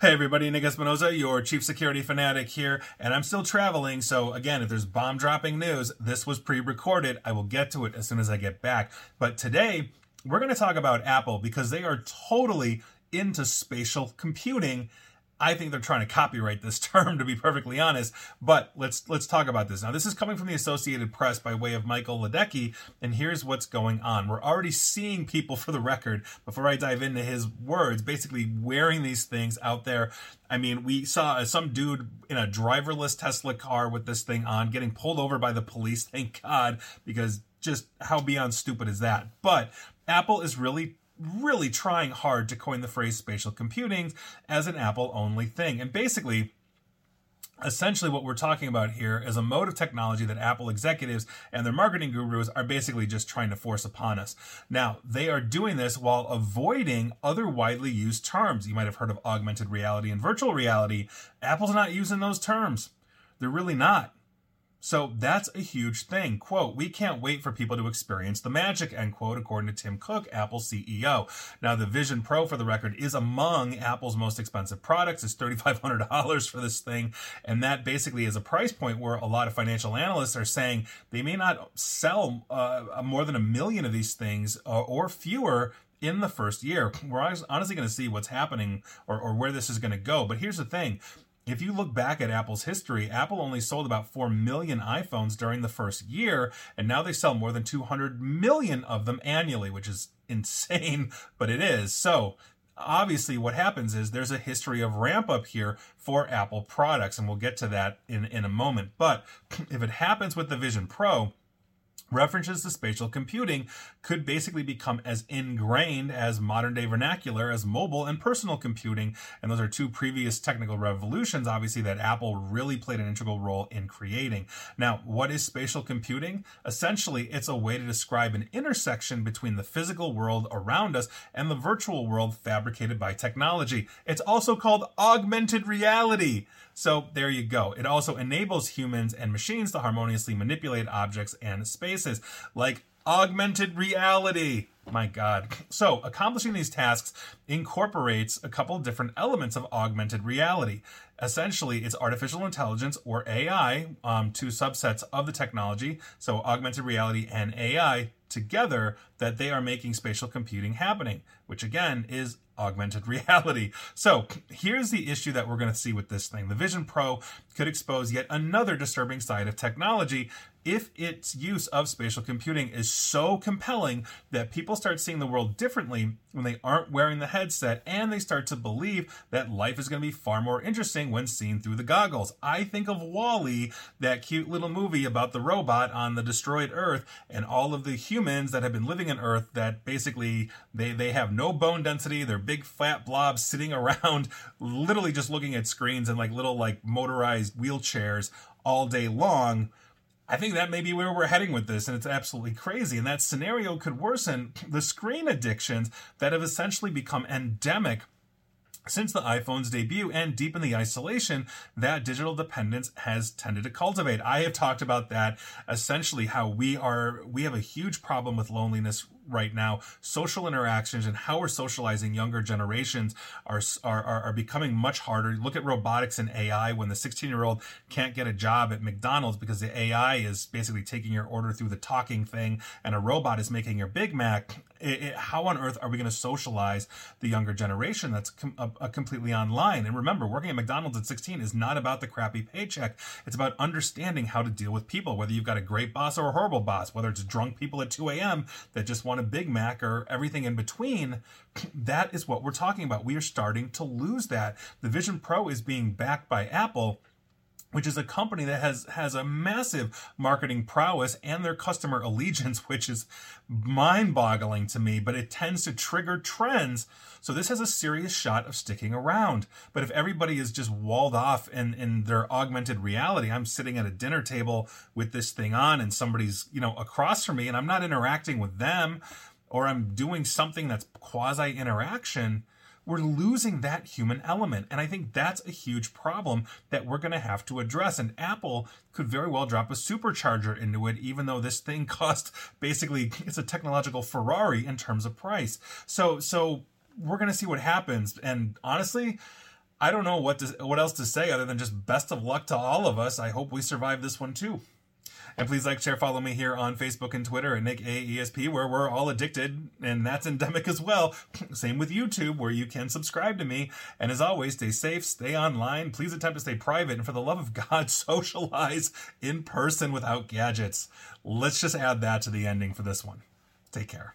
Hey everybody, Nick Espinosa, your chief security fanatic here, and I'm still traveling, so again, if there's bomb dropping news, this was pre-recorded. I will get to it as soon as I get back. But today, we're going to talk about Apple because they are totally into spatial computing I think they're trying to copyright this term, to be perfectly honest. But let's let's talk about this now. This is coming from the Associated Press by way of Michael Liedtke, and here's what's going on. We're already seeing people, for the record, before I dive into his words, basically wearing these things out there. I mean, we saw uh, some dude in a driverless Tesla car with this thing on, getting pulled over by the police. Thank God, because just how beyond stupid is that? But Apple is really really trying hard to coin the phrase spatial computing as an Apple only thing. And basically, essentially what we're talking about here is a mode of technology that Apple executives and their marketing gurus are basically just trying to force upon us. Now, they are doing this while avoiding other widely used terms. You might have heard of augmented reality and virtual reality. Apple's not using those terms. They're really not. So that's a huge thing. Quote, we can't wait for people to experience the magic, end quote, according to Tim Cook, Apple CEO. Now, the Vision Pro, for the record, is among Apple's most expensive products. It's $3,500 for this thing. And that basically is a price point where a lot of financial analysts are saying they may not sell uh, more than a million of these things or, uh, or fewer in the first year. We're honestly going to see what's happening or, or where this is going to go. But here's the thing if you look back at Apple's history, Apple only sold about 4 million iPhones during the first year, and now they sell more than 200 million of them annually, which is insane, but it is. So, obviously, what happens is there's a history of ramp up here for Apple products, and we'll get to that in, in a moment. But if it happens with the Vision Pro, references to spatial computing could basically become as ingrained as modern day vernacular as mobile and personal computing. And those are two previous technical revolutions, obviously, that Apple really played an integral role in creating. Now, what is spatial computing? Essentially, it's a way to describe an intersection between the physical world around us and the virtual world fabricated by technology. It's also called augmented reality. So there you go. It also enables humans and machines to harmoniously manipulate objects and spaces, like augmented reality. My God. So, accomplishing these tasks incorporates a couple different elements of augmented reality. Essentially, it's artificial intelligence or AI, um, two subsets of the technology. So, augmented reality and AI together that they are making spatial computing happening, which again is augmented reality. So here's the issue that we're going to see with this thing. The Vision Pro could expose yet another disturbing side of technology if its use of spatial computing is so compelling that people start seeing the world differently when they aren't wearing the headset and they start to believe that life is going to be far more interesting when seen through the goggles. I think of WALL-E, that cute little movie about the robot on the destroyed Earth and all of the humans that have been living on Earth that basically they, they have no bone density. They're big fat blobs sitting around, literally just looking at screens and like little like motorized wheelchairs all day long I think that may be where we're heading with this, and it's absolutely crazy. And that scenario could worsen the screen addictions that have essentially become endemic since the iPhone's debut and deepen the isolation that digital dependence has tended to cultivate. I have talked about that essentially how we are we have a huge problem with loneliness right now social interactions and how we're socializing younger generations are, are, are becoming much harder. Look at robotics and ai when the 16 year old can't get a job at mcdonald's because the ai is basically taking your order through the talking thing and a robot is making your big mac. It, it, how on earth are we going to socialize the younger generation that's com- a, a completely online? And remember working at mcdonald's at 16 is not about the crappy paycheck. It's about understanding how to deal with people whether you've got a great boss or a horrible boss whether it's drunk people at 2 a.m that just want want a Big Mac or everything in between, that is what we're talking about. We are starting to lose that. The Vision Pro is being backed by Apple which is a company that has has a massive marketing prowess and their customer allegiance which is mind-boggling to me but it tends to trigger trends. So this has a serious shot of sticking around. But if everybody is just walled off in in their augmented reality i'm sitting at a dinner table with this thing on and somebody's you know across from me and i'm not interacting with them or i'm doing something that's quasi interaction we're losing that human element. And I think that's a huge problem that we're going to have to address. And Apple could very well drop a supercharger into it, even though this thing cost basically, it's a technological Ferrari in terms of price. So, so we're going to see what happens. And honestly, I don't know what to, what else to say other than just best of luck to all of us. I hope we survive this one too. And please like, share, follow me here on Facebook and Twitter at Nick AESP, where we're all addicted, and that's endemic as well. Same with YouTube, where you can subscribe to me. And as always, stay safe, stay online. Please attempt to stay private, and for the love of God, socialize in person without gadgets. Let's just add that to the ending for this one. Take care.